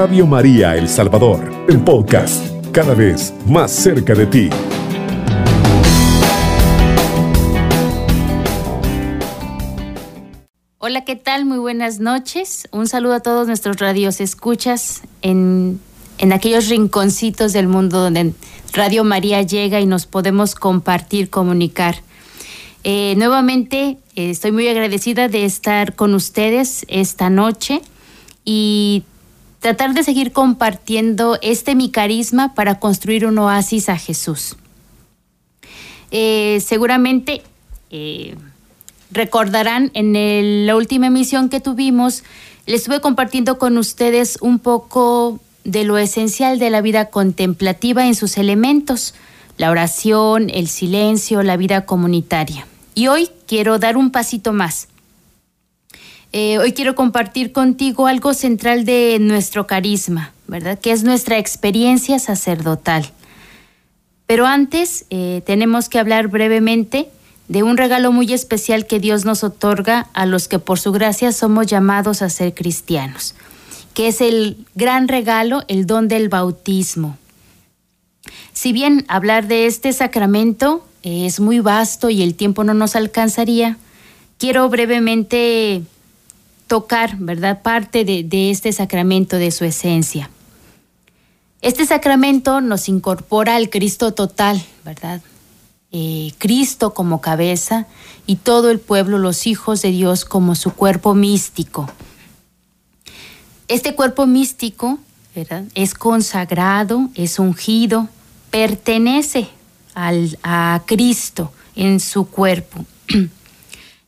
Radio María El Salvador, el podcast, cada vez más cerca de ti. Hola, ¿qué tal? Muy buenas noches. Un saludo a todos nuestros radios escuchas en, en aquellos rinconcitos del mundo donde Radio María llega y nos podemos compartir, comunicar. Eh, nuevamente eh, estoy muy agradecida de estar con ustedes esta noche y tratar de seguir compartiendo este mi carisma para construir un oasis a Jesús. Eh, seguramente recordarán en la última emisión que tuvimos, les estuve compartiendo con ustedes un poco de lo esencial de la vida contemplativa en sus elementos, la oración, el silencio, la vida comunitaria. Y hoy quiero dar un pasito más. Eh, hoy quiero compartir contigo algo central de nuestro carisma, ¿verdad? Que es nuestra experiencia sacerdotal. Pero antes eh, tenemos que hablar brevemente de un regalo muy especial que Dios nos otorga a los que por su gracia somos llamados a ser cristianos, que es el gran regalo, el don del bautismo. Si bien hablar de este sacramento es muy vasto y el tiempo no nos alcanzaría, quiero brevemente tocar, ¿verdad?, parte de, este sacramento, de su esencia. Este sacramento nos incorpora al Cristo total, ¿verdad? Eh, Cristo como cabeza y todo el pueblo, los hijos de Dios, como su cuerpo místico. Este cuerpo místico es consagrado, es ungido, pertenece al, a Cristo en su cuerpo.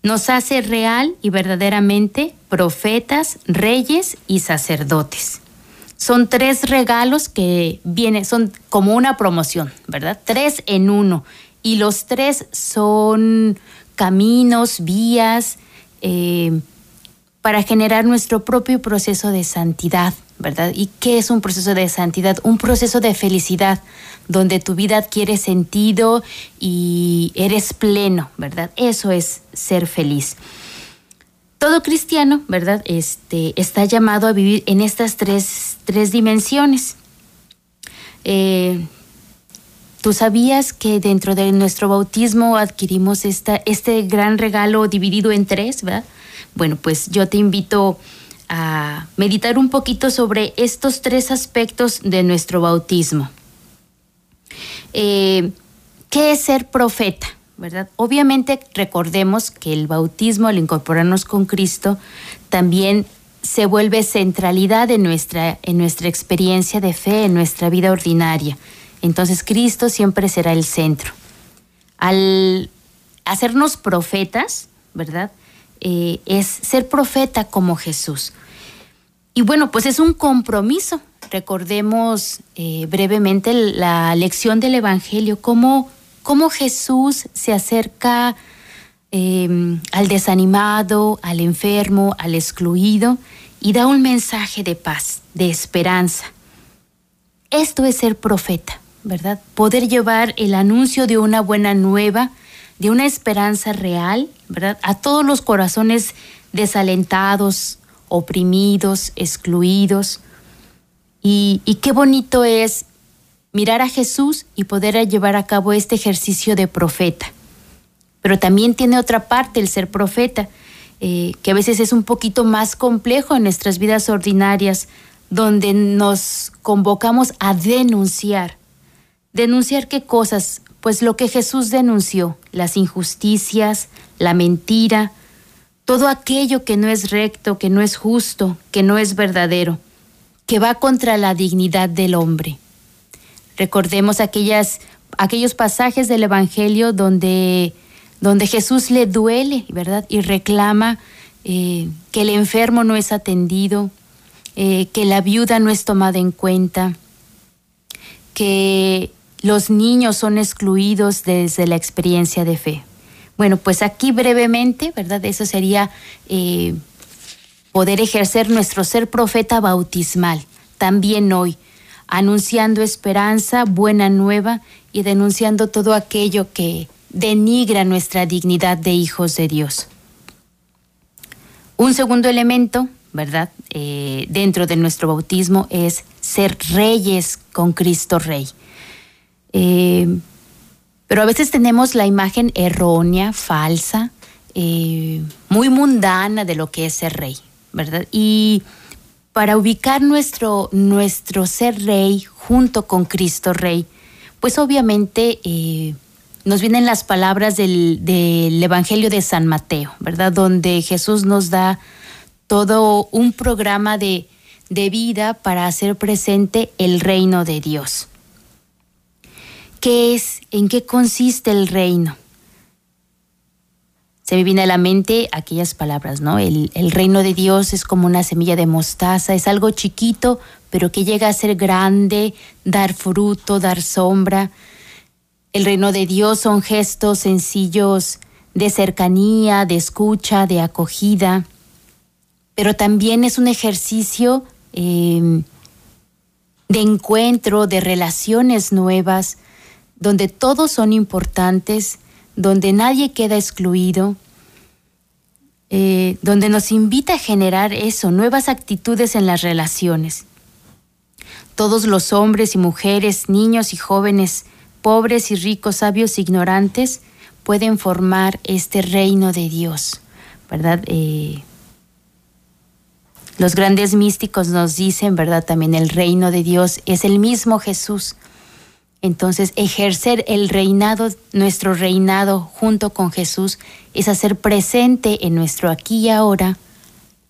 Nos hace real y verdaderamente profetas, reyes y sacerdotes. Son tres regalos que vienen, son como una promoción, ¿verdad? Tres en uno y los tres son caminos, vías eh, para generar nuestro propio proceso de santidad, ¿verdad? ¿Y qué es un proceso de santidad? Un proceso de felicidad, donde tu vida adquiere sentido y eres pleno, ¿verdad? Eso es ser feliz. Todo cristiano, ¿verdad? Este, está llamado a vivir en estas tres, tres dimensiones. Eh, ¿Tú sabías que dentro de nuestro bautismo adquirimos esta, este gran regalo dividido en tres, ¿verdad? Bueno, pues yo te invito a meditar un poquito sobre estos tres aspectos de nuestro bautismo. Eh, ¿Qué es ser profeta? ¿verdad? Obviamente recordemos que el bautismo, al incorporarnos con Cristo, también se vuelve centralidad en nuestra, en nuestra experiencia de fe, en nuestra vida ordinaria. Entonces Cristo siempre será el centro. Al hacernos profetas, ¿verdad? Eh, es ser profeta como Jesús. Y bueno, pues es un compromiso. Recordemos eh, brevemente la lección del Evangelio, cómo, cómo Jesús se acerca em, al desanimado, al enfermo, al excluido y da un mensaje de paz, de esperanza. Esto es ser profeta. ¿verdad? Poder llevar el anuncio de una buena nueva, de una esperanza real, ¿verdad? A todos los corazones desalentados, oprimidos, excluidos. Y, qué bonito es mirar a Jesús y poder llevar a cabo este ejercicio de profeta. Pero también tiene otra parte el ser profeta, eh, que a veces es un poquito más complejo en nuestras vidas ordinarias, donde nos convocamos a denunciar, ¿Denunciar qué cosas? Pues lo que Jesús denunció, las injusticias, la mentira, todo aquello que no es recto, que no es justo, que no es verdadero, que va contra la dignidad del hombre. Recordemos aquellos pasajes del Evangelio donde, donde Jesús le duele, ¿verdad? Y reclama eh, que el enfermo no es atendido, eh, que la viuda no es tomada en cuenta, que los niños son excluidos desde la experiencia de fe. Bueno, pues aquí brevemente, ¿verdad? Eso sería eh, poder ejercer nuestro ser profeta bautismal, también hoy, anunciando esperanza, buena nueva y denunciando todo aquello que denigra nuestra dignidad de hijos de Dios. Un segundo elemento ¿verdad? Eh, dentro de nuestro bautismo es ser reyes con Cristo Rey. Eh, pero a veces tenemos la imagen errónea, falsa, eh, muy mundana de lo que es ser rey, Y para ubicar nuestro, nuestro ser rey junto con Cristo Rey, pues obviamente nos vienen las palabras del, del, Evangelio de San Mateo, ¿verdad? Donde Jesús nos da todo un programa de, de vida para hacer presente el reino de Dios. ¿Qué es? ¿En qué consiste el reino? Se me viene a la mente aquellas palabras, ¿no? El, reino de Dios es como una semilla de mostaza, es algo chiquito, pero que llega a ser grande, dar fruto, dar sombra. El reino de Dios son gestos sencillos de cercanía, de escucha, de acogida pero también es un ejercicio em, de encuentro, de relaciones nuevas, donde todos son importantes, donde nadie queda excluido, eh, donde nos invita a generar eso, nuevas actitudes en las relaciones. Todos los hombres y mujeres, niños y jóvenes, pobres y ricos, sabios e ignorantes, pueden formar este reino de Dios, ¿verdad? Eh, los grandes místicos nos dicen, ¿verdad? También el reino de Dios es el mismo Jesús. Entonces, ejercer el reinado, nuestro reinado junto con Jesús, es hacer presente en nuestro aquí y ahora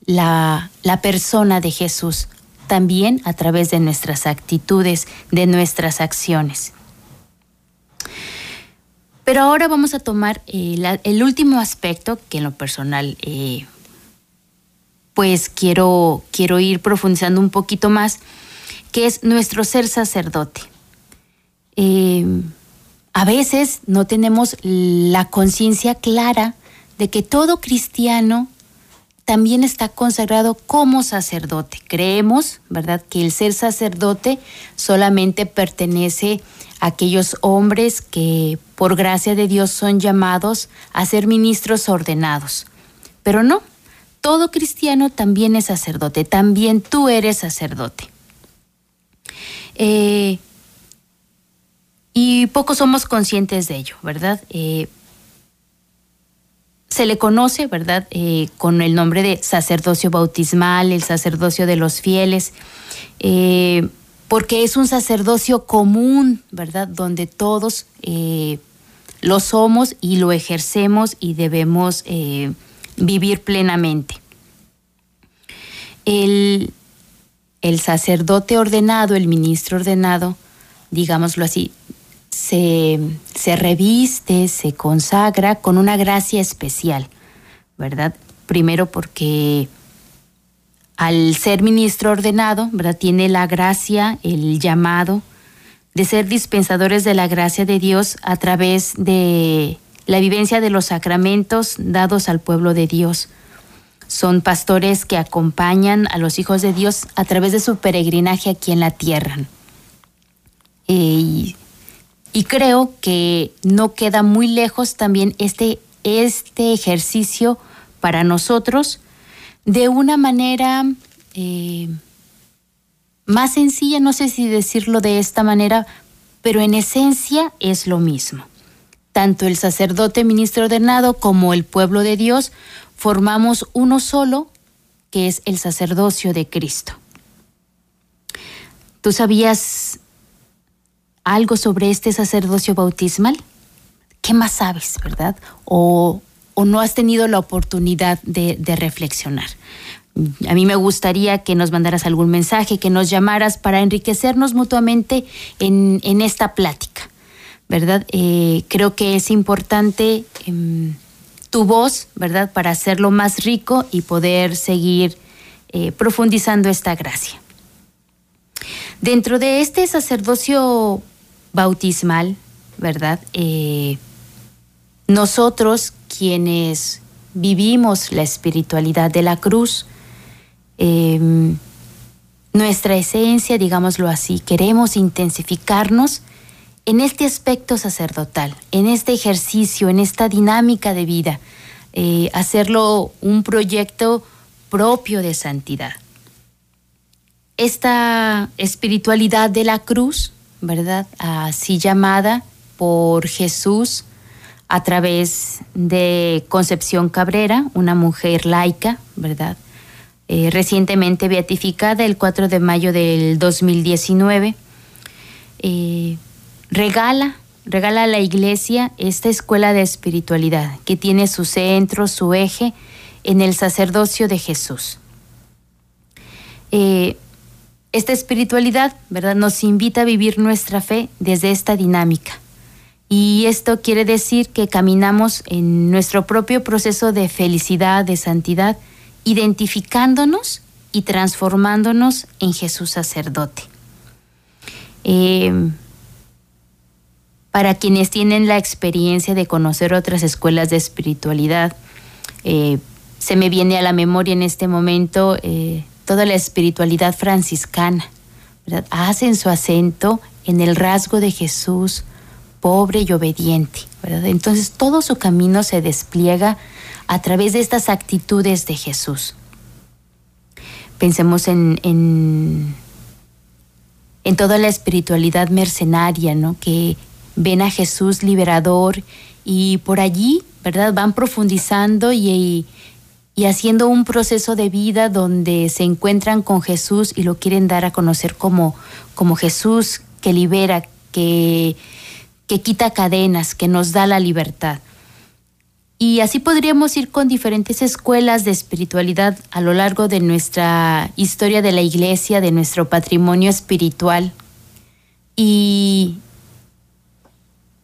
la, la persona de Jesús, también a través de nuestras actitudes, de nuestras acciones. Pero ahora vamos a tomar eh, el último aspecto que en lo personal eh, pues quiero, quiero ir profundizando un poquito más, que es nuestro ser sacerdote. Eh, a veces no tenemos la conciencia clara de que todo cristiano también está consagrado como sacerdote. Creemos, ¿verdad?, que el ser sacerdote solamente pertenece a aquellos hombres que por gracia de Dios son llamados a ser ministros ordenados. Pero no, todo cristiano también es sacerdote, también tú eres sacerdote. Eh, y pocos somos conscientes de ello, ¿verdad? Eh, se le conoce, ¿verdad? Eh, con el nombre de sacerdocio bautismal, el sacerdocio de los fieles, porque es un sacerdocio común, ¿verdad? Donde todos lo somos y lo ejercemos y debemos vivir plenamente. El, sacerdote ordenado, el ministro ordenado, digámoslo así, se, se, reviste, se consagra con una gracia especial, ¿verdad? Primero porque al ser ministro ordenado, ¿verdad? Tiene la gracia, el llamado de ser dispensadores de la gracia de Dios a través de la vivencia de los sacramentos dados al pueblo de Dios. Son pastores que acompañan a los hijos de Dios a través de su peregrinaje aquí en la tierra. Eh, y, creo que no queda muy lejos también este, este ejercicio para nosotros de una manera eh, más sencilla, no sé si decirlo de esta manera, pero en esencia es lo mismo tanto el sacerdote ministro ordenado como el pueblo de Dios formamos uno solo, que es el sacerdocio de Cristo. ¿Tú sabías algo sobre este sacerdocio bautismal? ¿Qué más sabes, verdad? ¿O, no has tenido la oportunidad de, reflexionar? A mí me gustaría que nos mandaras algún mensaje, que nos llamaras para enriquecernos mutuamente en, en esta plática. ¿verdad? Eh, creo que es importante em, tu voz, ¿verdad? Para hacerlo más rico y poder seguir eh, profundizando esta gracia. Dentro de este sacerdocio bautismal, ¿verdad? Eh, nosotros quienes vivimos la espiritualidad de la cruz, em, nuestra esencia, digámoslo así, queremos intensificarnos en este aspecto sacerdotal, en este ejercicio, en esta dinámica de vida, eh, hacerlo un proyecto propio de santidad. Esta espiritualidad de la cruz, ¿verdad? Así llamada por Jesús a través de Concepción Cabrera, una mujer laica, ¿verdad? Eh, recientemente beatificada el 4 de mayo del 2019, eh, regala, regala a la iglesia esta escuela de espiritualidad que tiene su centro, su eje en el sacerdocio de Jesús. Eh, esta espiritualidad, ¿verdad?, nos invita a vivir nuestra fe desde esta dinámica. Y esto quiere decir que caminamos en nuestro propio proceso de felicidad, de santidad, identificándonos y transformándonos en Jesús sacerdote. Eh, para quienes tienen la experiencia de conocer otras escuelas de espiritualidad, eh, se me viene a la memoria en este momento eh, toda la espiritualidad franciscana. Hacen su acento en el rasgo de Jesús, pobre y obediente. Entonces todo su camino se despliega a través de estas actitudes de Jesús. Pensemos en, en, toda la espiritualidad mercenaria, ¿no? Que ven a Jesús liberador y por allí, ¿verdad? Van profundizando y haciendo un proceso de vida donde se encuentran con Jesús y lo quieren dar a conocer como, como Jesús que libera, que, que quita cadenas, que nos da la libertad. Y así podríamos ir con diferentes escuelas de espiritualidad a lo largo de nuestra historia de la iglesia, de nuestro patrimonio espiritual. Y,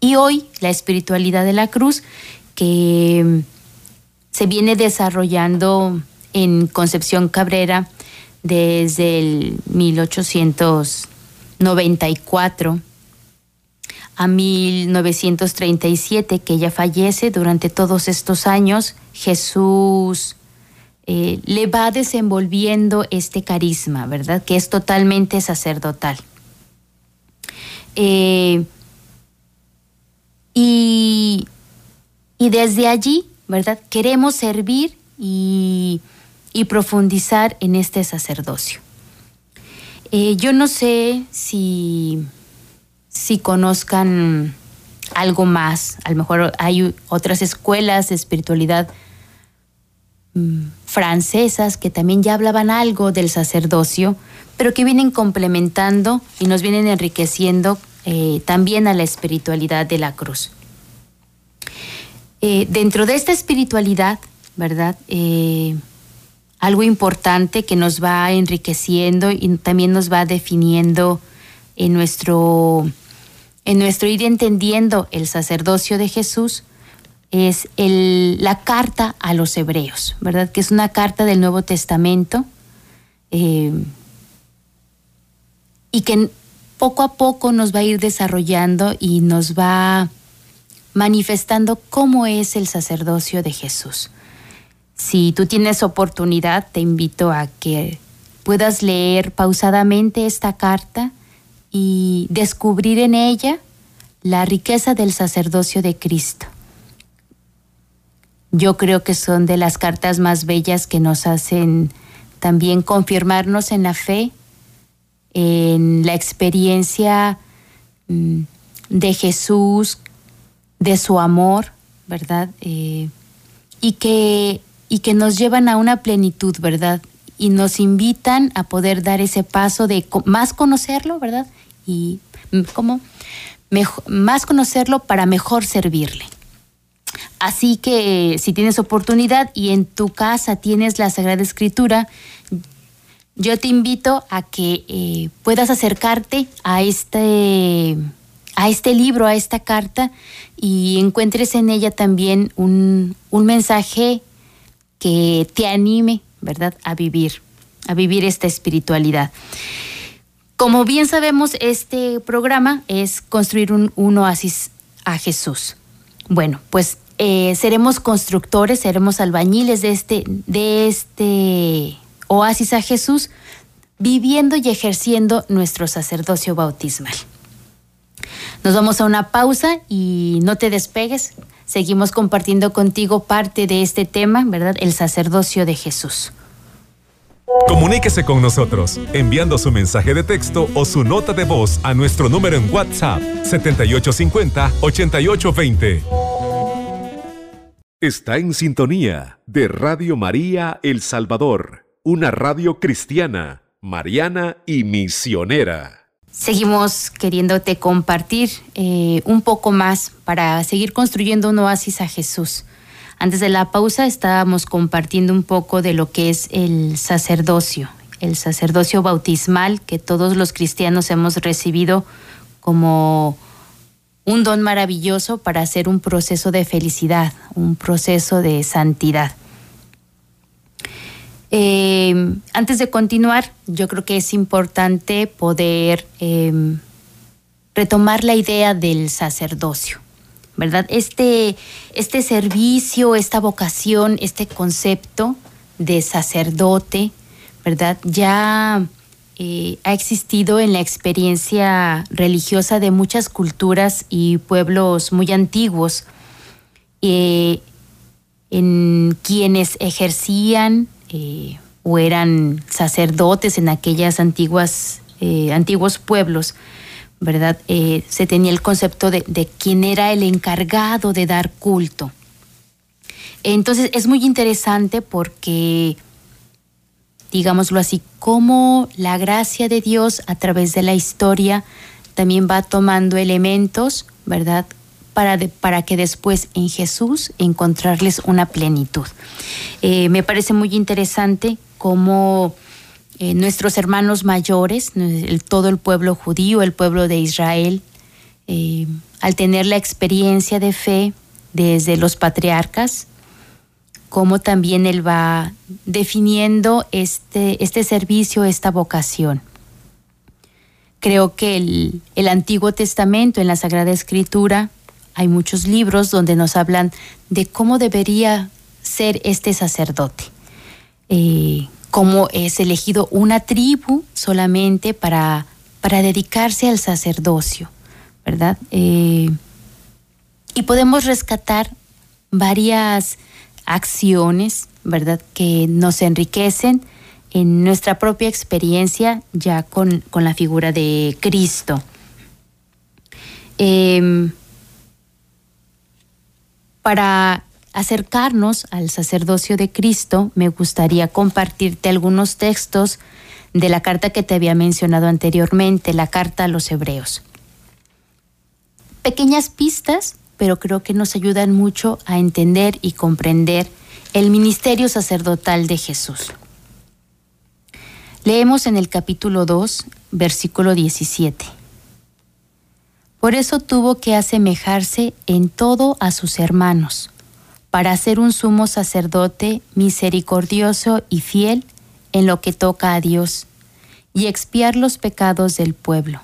y hoy la espiritualidad de la cruz, que se viene desarrollando en Concepción Cabrera desde el 1894 a 1937, que ella fallece. Durante todos estos años, Jesús eh, le va desenvolviendo este carisma, ¿verdad? Que es totalmente sacerdotal. Eh, y, y desde allí ¿verdad? Queremos servir y, profundizar en este sacerdocio. Eh, yo no sé si, conozcan algo más, a lo mejor hay otras escuelas de espiritualidad mm, francesas que también ya hablaban algo del sacerdocio, pero que vienen complementando y nos vienen enriqueciendo eh, también a la espiritualidad de la cruz. Eh, dentro de esta espiritualidad, ¿verdad? Eh, algo importante que nos va enriqueciendo y también nos va definiendo en nuestro, en nuestro ir entendiendo el sacerdocio de Jesús es la carta a los hebreos, ¿verdad? Que es una carta del Nuevo Testamento eh, y que poco a poco nos va a ir desarrollando y nos va manifestando cómo es el sacerdocio de Jesús. Si tú tienes oportunidad, te invito a que puedas leer pausadamente esta carta y descubrir en ella la riqueza del sacerdocio de Cristo. Yo creo que son de las cartas más bellas que nos hacen también confirmarnos en la fe, en la experiencia mm, de Jesús de su amor, ¿verdad? Eh, y, que, y que nos llevan a una plenitud, ¿verdad? Y nos invitan a poder dar ese paso de más conocerlo, ¿verdad? Y cómo más conocerlo para mejor servirle. Así que si tienes oportunidad y en tu casa tienes la Sagrada Escritura, yo te invito a que eh, puedas acercarte a este a este libro, a esta carta, y encuentres en ella también un, mensaje que te anime, ¿verdad?, a vivir, a vivir esta espiritualidad. Como bien sabemos, este programa es construir un, oasis a Jesús. Bueno, pues eh, seremos constructores, seremos albañiles de este, de este oasis a Jesús, viviendo y ejerciendo nuestro sacerdocio bautismal. Nos vamos a una pausa y no te despegues. Seguimos compartiendo contigo parte de este tema, ¿verdad? El sacerdocio de Jesús. Comuníquese con nosotros enviando su mensaje de texto o su nota de voz a nuestro número en WhatsApp 7850-8820. Está en sintonía de Radio María El Salvador, una radio cristiana, mariana y misionera. Seguimos queriéndote compartir eh, un poco más para seguir construyendo un oasis a Jesús. Antes de la pausa estábamos compartiendo un poco de lo que es el sacerdocio, el sacerdocio bautismal que todos los cristianos hemos recibido como un don maravilloso para hacer un proceso de felicidad, un proceso de santidad. Eh, antes de continuar, yo creo que es importante poder eh, retomar la idea del sacerdocio. ¿verdad? Este, este servicio, esta vocación, este concepto de sacerdote, ¿verdad? Ya eh, ha existido en la experiencia religiosa de muchas culturas y pueblos muy antiguos, eh, en quienes ejercían eh, o eran sacerdotes en aquellas antiguas, antiguos pueblos ¿verdad? Eh, se tenía el concepto de, quién era el encargado de dar culto. Entonces es muy interesante porque, digámoslo así, como la gracia de Dios a través de la historia también va tomando elementos, ¿verdad? Para, para que después en Jesús encontrarles una plenitud. Eh, me parece muy interesante cómo eh, nuestros hermanos mayores, todo el pueblo judío, el pueblo de Israel, eh, al tener la experiencia de fe desde los patriarcas, como también él va definiendo este, este servicio, esta vocación. Creo que el, el, Antiguo Testamento, en la Sagrada Escritura, hay muchos libros donde nos hablan de cómo debería ser este sacerdote. Eh, cómo es elegido una tribu solamente para, para dedicarse al sacerdocio, ¿verdad? Eh, y podemos rescatar varias acciones, ¿verdad?, que nos enriquecen en nuestra propia experiencia ya con, la figura de Cristo. Em, para acercarnos al sacerdocio de Cristo, me gustaría compartirte algunos textos de la carta que te había mencionado anteriormente, la carta a los hebreos. Pequeñas pistas, pero creo que nos ayudan mucho a entender y comprender el ministerio sacerdotal de Jesús. Leemos en el capítulo 2, versículo 17. Por eso tuvo que asemejarse en todo a sus hermanos para ser un sumo sacerdote misericordioso y fiel en lo que toca a Dios, y expiar los pecados del pueblo.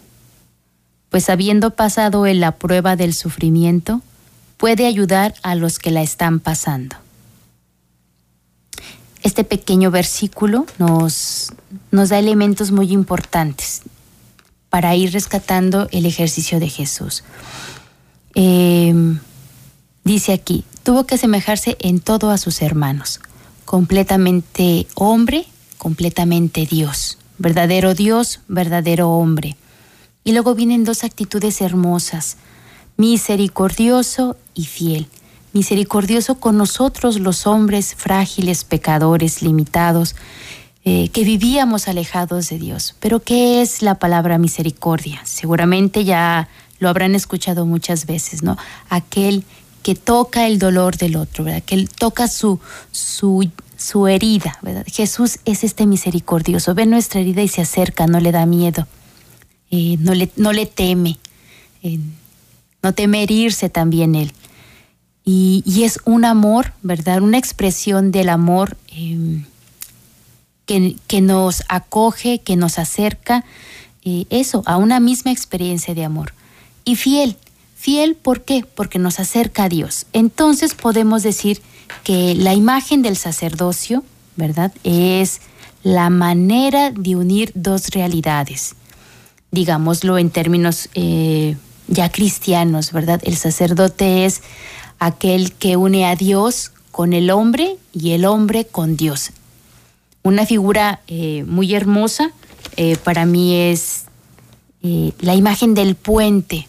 Pues habiendo pasado en la prueba del sufrimiento, puede ayudar a los que la están pasando. Este pequeño versículo nos, nos da elementos muy importantes para ir rescatando el ejercicio de Jesús. Eh, dice aquí, tuvo que asemejarse en todo a sus hermanos, completamente hombre, completamente Dios, verdadero Dios, verdadero hombre. Y luego vienen dos actitudes hermosas, misericordioso y fiel. Misericordioso con nosotros los hombres frágiles, pecadores, limitados, eh, que vivíamos alejados de Dios. Pero ¿qué es la palabra misericordia? Seguramente ya lo habrán escuchado muchas veces, ¿no? Aquel que toca el dolor del otro, ¿verdad? Que toca su, su, su herida, ¿verdad? Jesús es este misericordioso, ve nuestra herida y se acerca, no le da miedo, eh, no, le, no le teme, eh, no teme herirse también él. Y, es un amor, ¿verdad? Una expresión del amor em, que, que, nos acoge, que nos acerca, eso, a una misma experiencia de amor. Y fiel, Fiel, ¿por qué? Porque nos acerca a Dios. Entonces podemos decir que la imagen del sacerdocio, ¿verdad? Es la manera de unir dos realidades. Digámoslo en términos eh, ya cristianos, ¿verdad? El sacerdote es aquel que une a Dios con el hombre y el hombre con Dios. Una figura eh, muy hermosa eh, para mí es eh, la imagen del puente.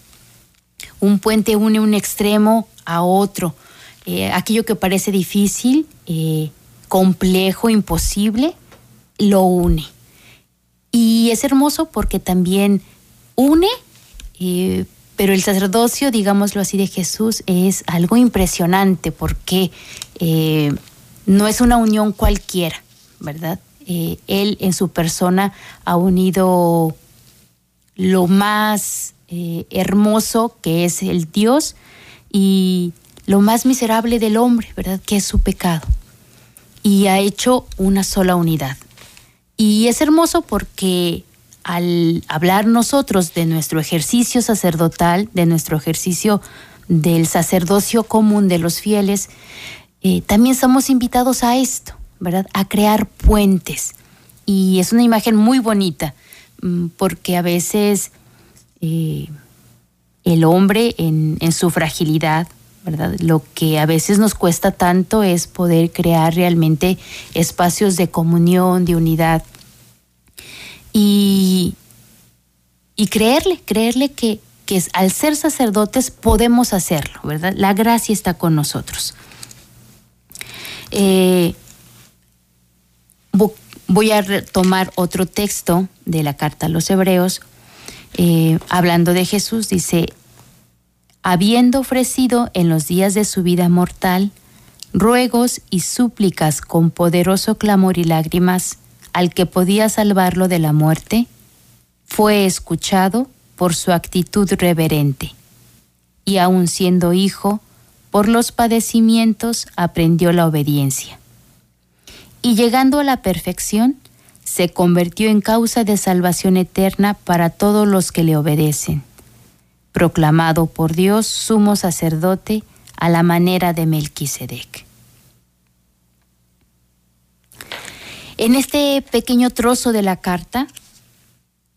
Un puente une un extremo a otro. aquello que parece difícil, complejo, imposible, lo une. Y es hermoso porque también une, pero el sacerdocio, digámoslo así, de Jesús es algo impresionante porque no es una unión cualquiera. ¿Verdad? Eh, él en su persona ha unido lo más eh, hermoso que es el Dios y lo más miserable del hombre, ¿verdad? Que es su pecado. Y ha hecho una sola unidad. Y es hermoso porque al hablar nosotros de nuestro ejercicio sacerdotal, de nuestro ejercicio del sacerdocio común de los fieles, eh, también somos invitados a esto, ¿verdad? A crear puentes. Y es una imagen muy bonita, mm, porque a veces eh, el hombre en, su fragilidad, ¿verdad? Lo que a veces nos cuesta tanto es poder crear realmente espacios de comunión, de unidad. Y, y creerle, creerle que, que al ser sacerdotes podemos hacerlo, ¿verdad? La gracia está con nosotros. Eh, voy a retomar otro texto de la carta a los hebreos, eh, hablando de Jesús, dice, habiendo ofrecido en los días de su vida mortal ruegos y súplicas con poderoso clamor y lágrimas al que podía salvarlo de la muerte, fue escuchado por su actitud reverente, y aun siendo hijo, por los padecimientos aprendió la obediencia y llegando a la perfección, se convirtió en causa de salvación eterna para todos los que le obedecen. Proclamado por Dios sumo sacerdote a la manera de Melquisedec. En este pequeño trozo de la carta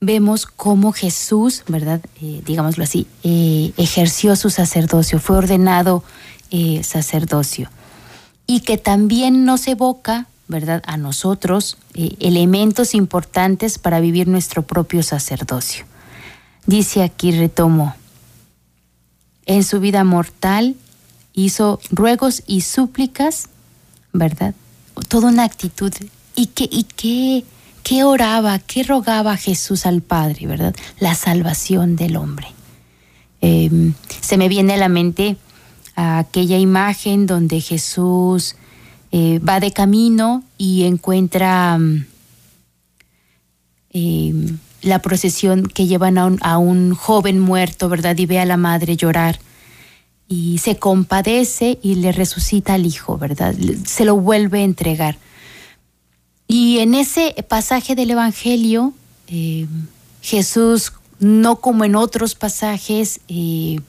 vemos cómo Jesús, ¿verdad? Eh, digámoslo así, eh, ejerció su sacerdocio, fue ordenado eh, sacerdocio. Y que también nos evoca ¿verdad? A nosotros eh, elementos importantes para vivir nuestro propio sacerdocio. Dice aquí, retomo, en su vida mortal hizo ruegos y súplicas, ¿verdad? Toda una actitud. ¿Y qué, y qué, qué oraba, qué rogaba Jesús al Padre, ¿verdad? La salvación del hombre. Em, se me viene a la mente aquella imagen donde Jesús eh, va de camino y encuentra mm, eh, la procesión que llevan a un, joven muerto, ¿verdad? Y ve a la madre llorar y se compadece y le resucita al hijo, ¿verdad? Se lo vuelve a entregar. Y en ese pasaje del Evangelio, eh, Jesús, no como en otros pasajes,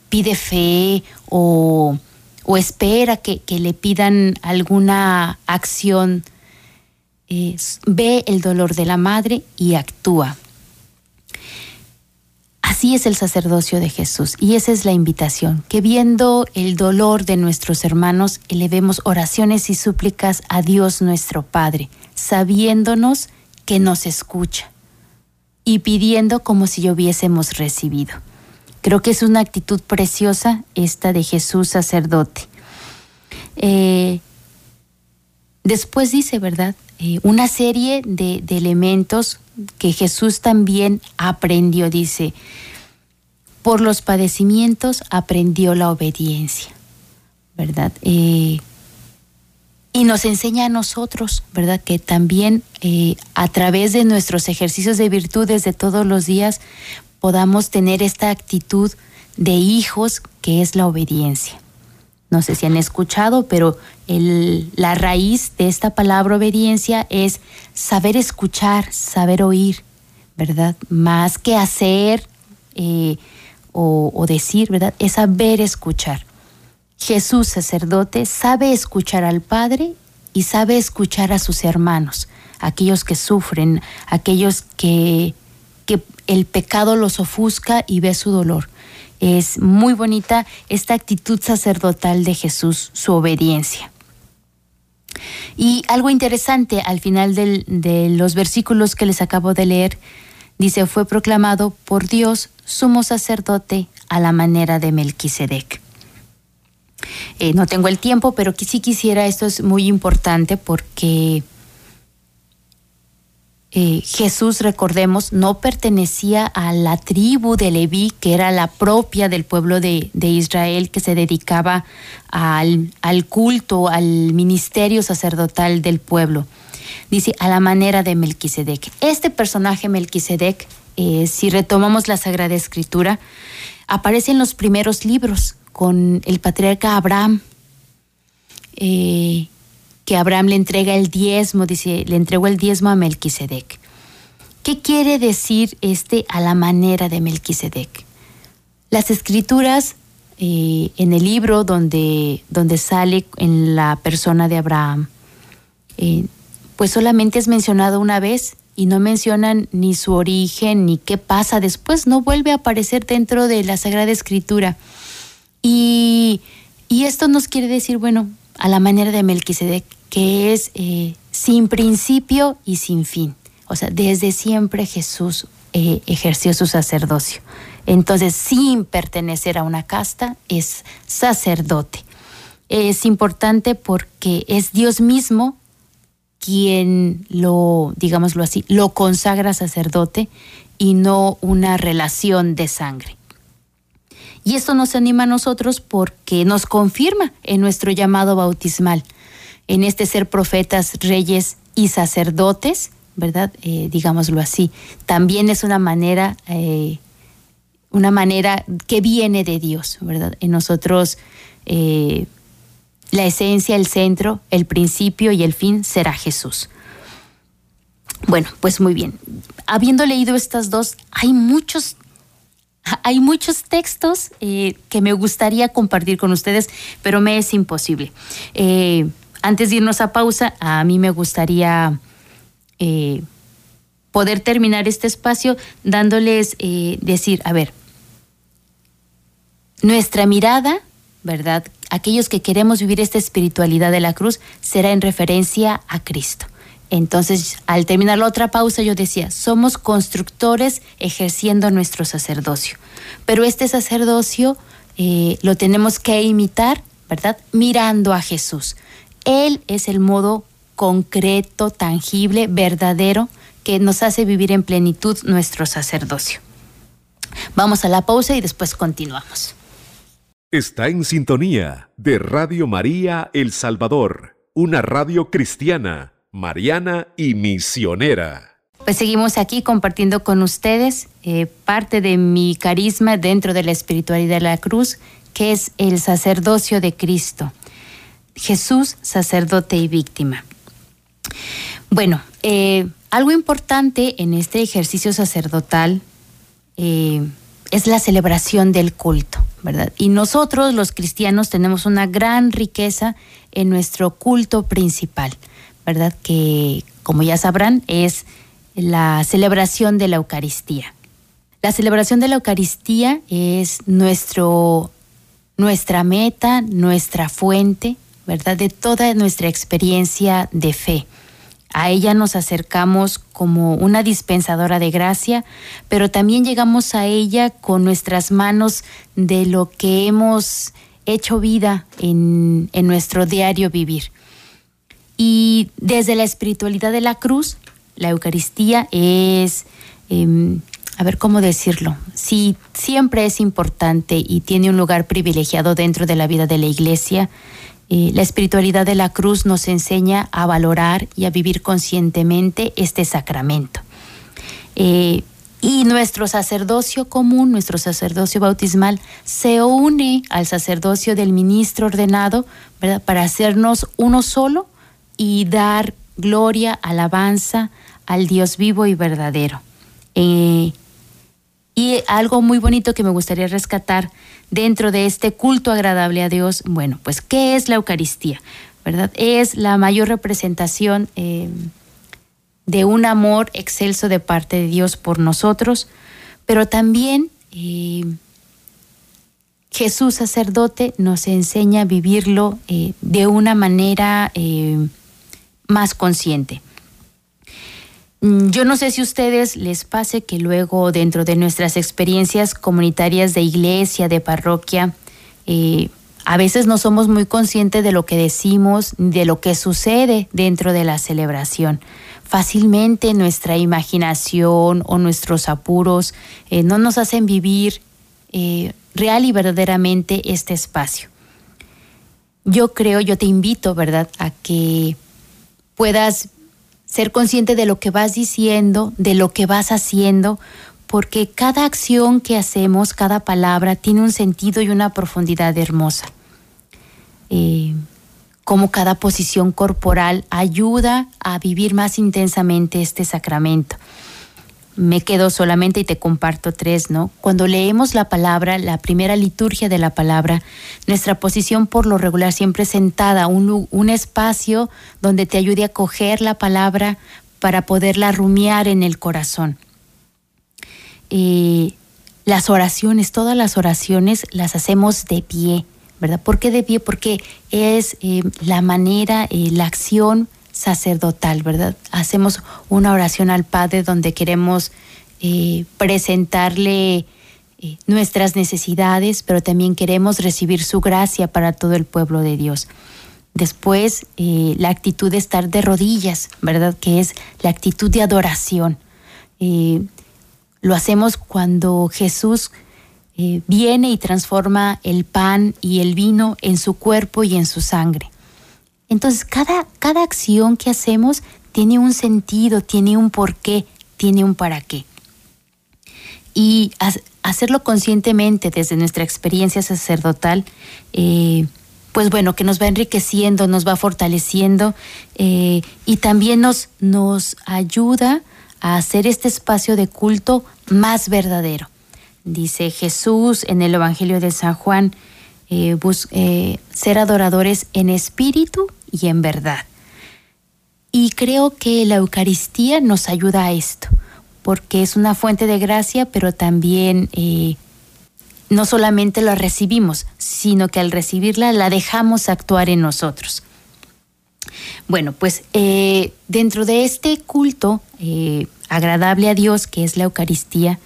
pide fe o o espera que, le pidan alguna acción, ve el dolor de la madre y actúa. Así es el sacerdocio de Jesús y esa es la invitación, que viendo el dolor de nuestros hermanos, elevemos oraciones y súplicas a Dios nuestro Padre, sabiéndonos que nos escucha y pidiendo como si yo hubiésemos recibido. Creo que es una actitud preciosa esta de Jesús sacerdote. Eh, después dice, ¿verdad? Eh, una serie de, elementos que Jesús también aprendió, dice, por los padecimientos aprendió la obediencia, ¿verdad? Eh, y nos enseña a nosotros, ¿verdad? Que también a través de nuestros ejercicios de virtudes de todos los días podamos tener esta actitud de hijos que es la obediencia. No sé si han escuchado, pero la raíz de esta palabra obediencia es saber escuchar, saber oír, ¿verdad? Más que hacer eh, o, o decir, ¿verdad? Es saber escuchar. Jesús, sacerdote, sabe escuchar al Padre y sabe escuchar a sus hermanos, aquellos que sufren, aquellos que que el pecado los ofusca y ve su dolor. Es muy bonita esta actitud sacerdotal de Jesús, su obediencia. Y algo interesante al final de los versículos que les acabo de leer, dice, fue proclamado por Dios sumo sacerdote a la manera de Melquisedec. Eh, no tengo el tiempo, pero sí quisiera, esto es muy importante porque eh, Jesús, recordemos, no pertenecía a la tribu de Leví, que era la propia del pueblo de, Israel, que se dedicaba al, culto, al ministerio sacerdotal del pueblo. Dice, a la manera de Melquisedec. Este personaje Melquisedec, eh, si retomamos la Sagrada Escritura, aparece en los primeros libros con el patriarca Abraham. Eh, que Abraham le entrega el diezmo, dice, le entregó el diezmo a Melquisedec. ¿Qué quiere decir este a la manera de Melquisedec? Las escrituras eh, en el libro donde, donde sale en la persona de Abraham, eh, pues solamente es mencionado una vez y no mencionan ni su origen ni qué pasa después, no vuelve a aparecer dentro de la Sagrada Escritura. Y, y esto nos quiere decir, bueno, a la manera de Melquisedec, que es eh, sin principio y sin fin. O sea, desde siempre Jesús eh, ejerció su sacerdocio. Entonces, sin pertenecer a una casta, es sacerdote. Es importante porque es Dios mismo quien lo, digámoslo así, lo consagra sacerdote y no una relación de sangre. Y esto nos anima a nosotros porque nos confirma en nuestro llamado bautismal en este ser profetas, reyes y sacerdotes, ¿verdad? Eh, digámoslo así. También es una manera, eh, una manera que viene de Dios, ¿verdad? En nosotros eh, la esencia, el centro, el principio y el fin será Jesús. Bueno, pues muy bien. Habiendo leído estas dos, hay muchos hay muchos textos que me gustaría compartir con ustedes, pero me es imposible antes de irnos a pausa, a mí me gustaría eh, poder terminar este espacio dándoles, eh, decir, a ver, nuestra mirada, ¿verdad? Aquellos que queremos vivir esta espiritualidad de la cruz será en referencia a Cristo. Entonces, al terminar la otra pausa, yo decía, somos constructores ejerciendo nuestro sacerdocio. Pero este sacerdocio eh, lo tenemos que imitar, ¿verdad? Mirando a Jesús. Él es el modo concreto, tangible, verdadero que nos hace vivir en plenitud nuestro sacerdocio. Vamos a la pausa y después continuamos. Está en sintonía de Radio María El Salvador, una radio cristiana, mariana y misionera. Pues seguimos aquí compartiendo con ustedes eh, parte de mi carisma dentro de la espiritualidad de la cruz, que es el sacerdocio de Cristo. Jesús, sacerdote y víctima. Bueno, eh, algo importante en este ejercicio sacerdotal eh, es la celebración del culto, ¿verdad? Y nosotros los cristianos tenemos una gran riqueza en nuestro culto principal, ¿verdad? Que, como ya sabrán, es la celebración de la Eucaristía. La celebración de la Eucaristía es nuestro, nuestra meta, nuestra fuente, ¿verdad? De toda nuestra experiencia de fe. A ella nos acercamos como una dispensadora de gracia, pero también llegamos a ella con nuestras manos de lo que hemos hecho vida en, nuestro diario vivir. Y desde la espiritualidad de la cruz, la Eucaristía es, em, a ver cómo decirlo, sí, siempre es importante y tiene un lugar privilegiado dentro de la vida de la iglesia. Eh, la espiritualidad de la cruz nos enseña a valorar y a vivir conscientemente este sacramento. Eh, y nuestro sacerdocio común, nuestro sacerdocio bautismal, se une al sacerdocio del ministro ordenado para hacernos uno solo y dar gloria, alabanza al Dios vivo y verdadero. Eh, y algo muy bonito que me gustaría rescatar dentro de este culto agradable a Dios, bueno, pues ¿qué es la Eucaristía? ¿Verdad? Es la mayor representación eh, de un amor excelso de parte de Dios por nosotros, pero también eh, Jesús sacerdote nos enseña a vivirlo de una manera más consciente. Mm, yo no sé si a ustedes les pase que luego dentro de nuestras experiencias comunitarias de iglesia, de parroquia, eh, a veces no somos muy conscientes de lo que decimos, de lo que sucede dentro de la celebración. Fácilmente nuestra imaginación o nuestros apuros eh, no nos hacen vivir eh, real y verdaderamente este espacio. Yo creo, yo te invito, ¿verdad?, a que puedas ser consciente de lo que vas diciendo, de lo que vas haciendo, porque cada acción que hacemos, cada palabra, tiene un sentido y una profundidad hermosa. Eh, como cada posición corporal ayuda a vivir más intensamente este sacramento me quedo solamente y te comparto tres, ¿no? Cuando leemos la palabra, la primera liturgia de la palabra, nuestra posición por lo regular siempre sentada, un, un espacio donde te ayude a coger la palabra para poderla rumiar en el corazón. Eh, las oraciones, todas las oraciones las hacemos de pie, ¿verdad? ¿Por qué de pie? Porque es eh, la manera, eh, la acción sacerdotal, ¿verdad? Hacemos una oración al Padre donde queremos eh, presentarle eh, nuestras necesidades, pero también queremos recibir su gracia para todo el pueblo de Dios. Después, eh, la actitud de estar de rodillas, ¿verdad? Que es la actitud de adoración. lo hacemos cuando Jesús viene y transforma el pan y el vino en su cuerpo y en su sangre. Entonces, cada, cada acción que hacemos tiene un sentido, tiene un porqué, tiene un para qué. Y hacerlo conscientemente desde nuestra experiencia sacerdotal, eh, pues bueno, que nos va enriqueciendo, nos va fortaleciendo eh, y también nos, nos ayuda a hacer este espacio de culto más verdadero. Dice Jesús en el Evangelio de San Juan, eh, ser adoradores en espíritu y en verdad. Y creo que la Eucaristía nos ayuda a esto, porque es una fuente de gracia, pero también eh, no solamente la recibimos, sino que al recibirla la dejamos actuar en nosotros. Bueno, pues eh, dentro de este culto eh, agradable a Dios, que es la Eucaristía,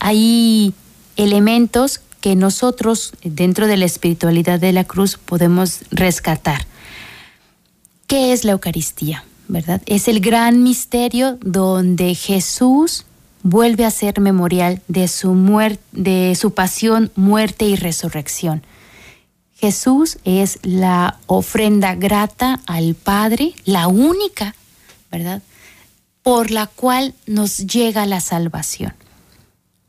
hay elementos que nosotros, dentro de la espiritualidad de la cruz, podemos rescatar. ¿Qué es la Eucaristía? ¿Verdad? Es el gran misterio donde Jesús vuelve a ser memorial de su muerte, de su pasión, muerte y resurrección. Jesús es la ofrenda grata al Padre, la única, ¿verdad? Por la cual nos llega la salvación.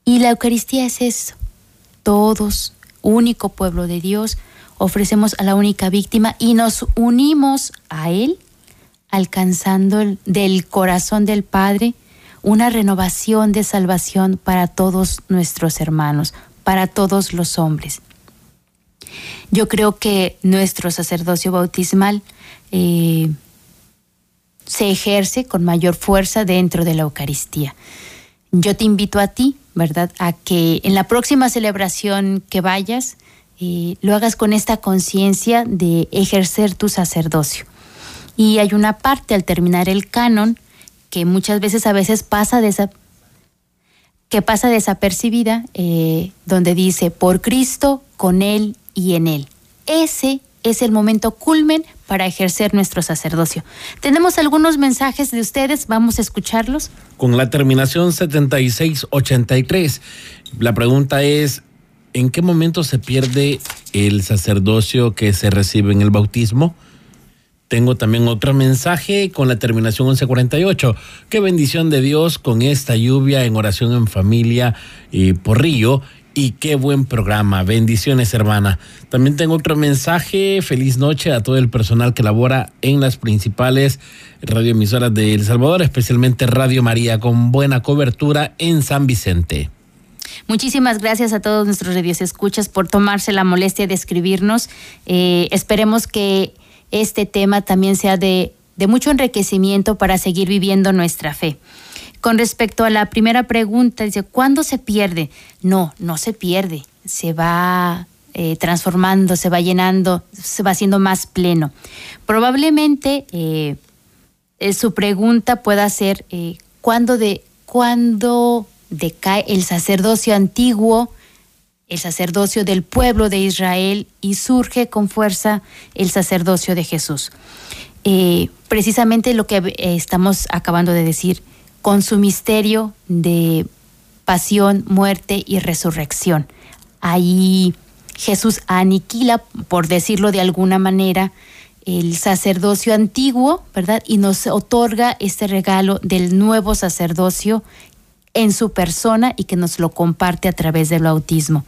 Y la Eucaristía es eso. Todos, único pueblo de Dios, ofrecemos a la única víctima y nos unimos a Él, alcanzando del corazón del Padre una renovación de salvación para todos nuestros hermanos, para todos los hombres. Yo creo que nuestro sacerdocio bautismal eh, se ejerce con mayor fuerza dentro de la Eucaristía. Yo te invito a ti, ¿verdad?, a que en la próxima celebración que vayas, eh, lo hagas con esta conciencia de ejercer tu sacerdocio. Y hay una parte al terminar el canon que muchas veces a veces pasa que pasa desapercibida, eh, donde dice por Cristo, con Él y en Él. Ese es el momento culmen para ejercer nuestro sacerdocio. Tenemos algunos mensajes de ustedes, vamos a escucharlos. Con la terminación 7683, la pregunta es, ¿en qué momento se pierde el sacerdocio que se recibe en el bautismo? Tengo también otro mensaje con la terminación 1148. Qué bendición de Dios con esta lluvia en oración en familia y por río. Y qué buen programa. Bendiciones, hermana. También tengo otro mensaje. Feliz noche a todo el personal que labora en las principales radioemisoras de El Salvador, especialmente Radio María, con buena cobertura en San Vicente. Muchísimas gracias a todos nuestros escuchas por tomarse la molestia de escribirnos. Eh, esperemos que este tema también sea de, de mucho enriquecimiento para seguir viviendo nuestra fe. Con respecto a la primera pregunta, dice, ¿cuándo se pierde? No, no se pierde, se va eh, transformando, se va llenando, se va haciendo más pleno. Probablemente eh, su pregunta pueda ser ¿cuándo, de, ¿cuándo decae el sacerdocio antiguo? el sacerdocio del pueblo de Israel y surge con fuerza el sacerdocio de Jesús. Eh, precisamente lo que estamos acabando de decir, con su misterio de pasión, muerte y resurrección. Ahí Jesús aniquila, por decirlo de alguna manera, el sacerdocio antiguo, ¿verdad? Y nos otorga este regalo del nuevo sacerdocio en su persona y que nos lo comparte a través del bautismo.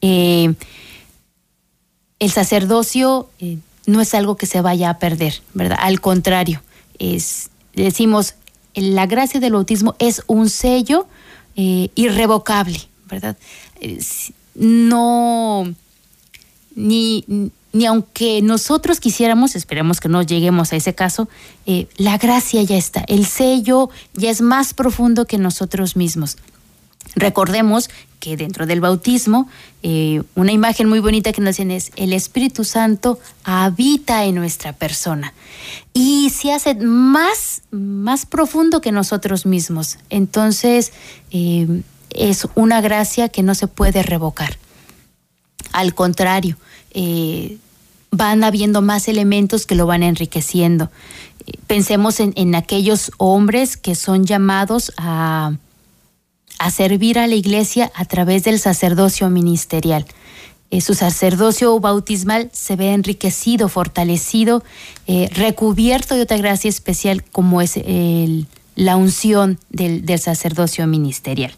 Eh, el sacerdocio eh, no es algo que se vaya a perder, ¿verdad? Al contrario, es, decimos, la gracia del bautismo es un sello eh, irrevocable, ¿verdad? no, ni, ni aunque nosotros quisiéramos, esperemos que no lleguemos a ese caso, eh, la gracia ya está, el sello ya es más profundo que nosotros mismos. Recordemos que dentro del bautismo, eh, una imagen muy bonita que nos dicen es, el Espíritu Santo habita en nuestra persona y se hace más, más profundo que nosotros mismos. Entonces, eh, es una gracia que no se puede revocar. Al contrario, van habiendo más elementos que lo van enriqueciendo. Pensemos en, aquellos hombres que son llamados a, servir a la iglesia a través del sacerdocio ministerial. Eh, su sacerdocio bautismal se ve enriquecido, fortalecido, eh, recubierto de otra gracia especial como es la unción del sacerdocio ministerial.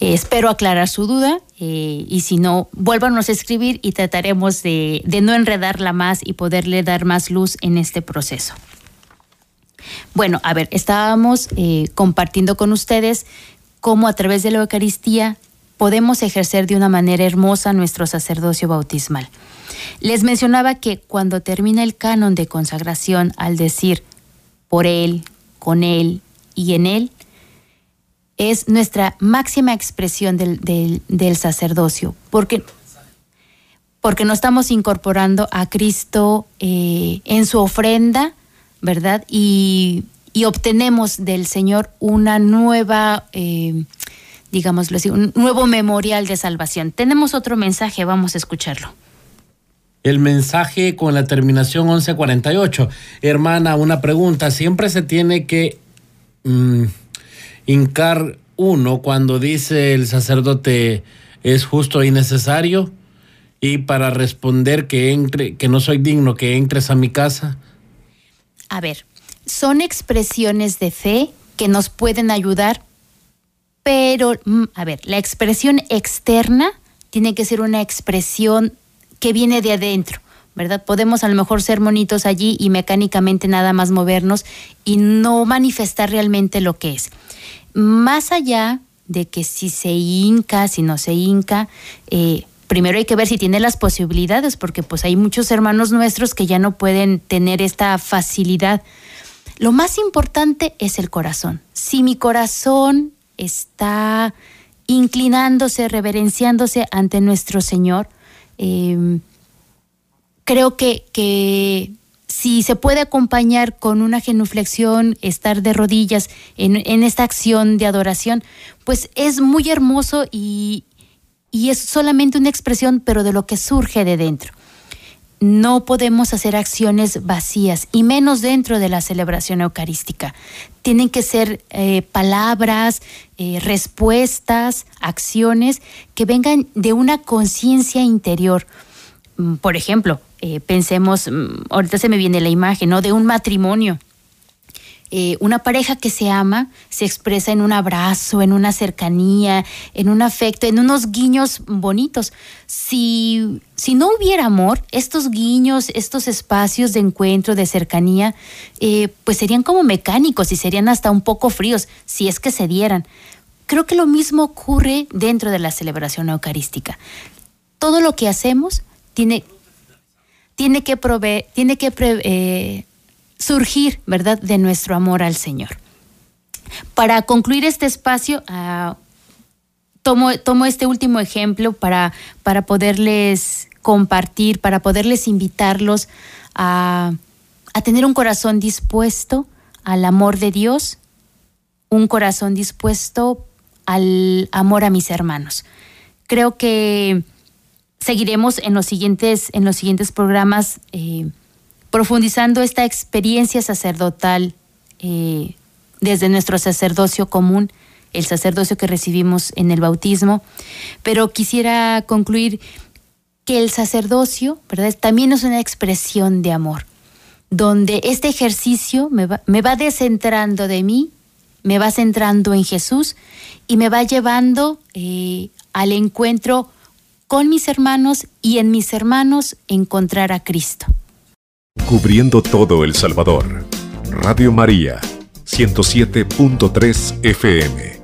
Eh, espero aclarar su duda eh, y si no, vuélvanos a escribir y trataremos de, no enredarla más y poderle dar más luz en este proceso. Bueno, a ver, estábamos eh, compartiendo con ustedes cómo a través de la Eucaristía podemos ejercer de una manera hermosa nuestro sacerdocio bautismal. Les mencionaba que cuando termina el canon de consagración al decir por Él, con Él y en Él, es nuestra máxima expresión del, sacerdocio, porque, porque nos estamos incorporando a Cristo eh, en su ofrenda, ¿verdad? Y, obtenemos del Señor una nueva, eh, digámoslo así, un nuevo memorial de salvación. Tenemos otro mensaje, vamos a escucharlo. El mensaje con la terminación 1148. Hermana, una pregunta. Siempre se tiene que mm, hincar uno cuando dice el sacerdote es justo y necesario y para responder que entre que no soy digno que entres a mi casa? A ver, son expresiones de fe que nos pueden ayudar, pero mm, a ver, la expresión externa tiene que ser una expresión que viene de adentro. ¿verdad? Podemos a lo mejor ser monitos allí y mecánicamente nada más movernos y no manifestar realmente lo que es más allá de que si se hinca, si no se hinca, eh, primero hay que ver si tiene las posibilidades, porque pues hay muchos hermanos nuestros que ya no pueden tener esta facilidad. Lo más importante es el corazón. Si mi corazón está inclinándose, reverenciándose ante nuestro Señor, eh, creo que, que si se puede acompañar con una genuflexión, estar de rodillas en, esta acción de adoración, pues es muy hermoso y, es solamente una expresión, pero de lo que surge de dentro. No podemos hacer acciones vacías y menos dentro de la celebración eucarística. Tienen que ser eh, palabras, eh, respuestas, acciones que vengan de una conciencia interior. Mm, por ejemplo, eh, pensemos, mm, ahorita se me viene la imagen, ¿no? De un matrimonio. Eh, una pareja que se ama se expresa en un abrazo, en una cercanía, en un afecto, en unos guiños bonitos. Si, si no hubiera amor, estos guiños, estos espacios de encuentro, de cercanía, eh, pues serían como mecánicos y serían hasta un poco fríos, si es que se dieran. Creo que lo mismo ocurre dentro de la celebración eucarística. Todo lo que hacemos tiene tiene que, tiene que eh, surgir, ¿verdad?, de nuestro amor al Señor. Para concluir este espacio, ah, tomo, tomo este último ejemplo para, para poderles compartir, para poderles invitarlos a, a tener un corazón dispuesto al amor de Dios, un corazón dispuesto al amor a mis hermanos. Creo que seguiremos en los siguientes, en los siguientes programas eh, profundizando esta experiencia sacerdotal eh, desde nuestro sacerdocio común, el sacerdocio que recibimos en el bautismo. Pero quisiera concluir que el sacerdocio, ¿verdad? También es una expresión de amor, donde este ejercicio me va, me va descentrando de mí, me va centrando en Jesús y me va llevando eh, al encuentro con mis hermanos y en mis hermanos encontrar a Cristo. Cubriendo todo El Salvador. Radio María, 107.3 FM.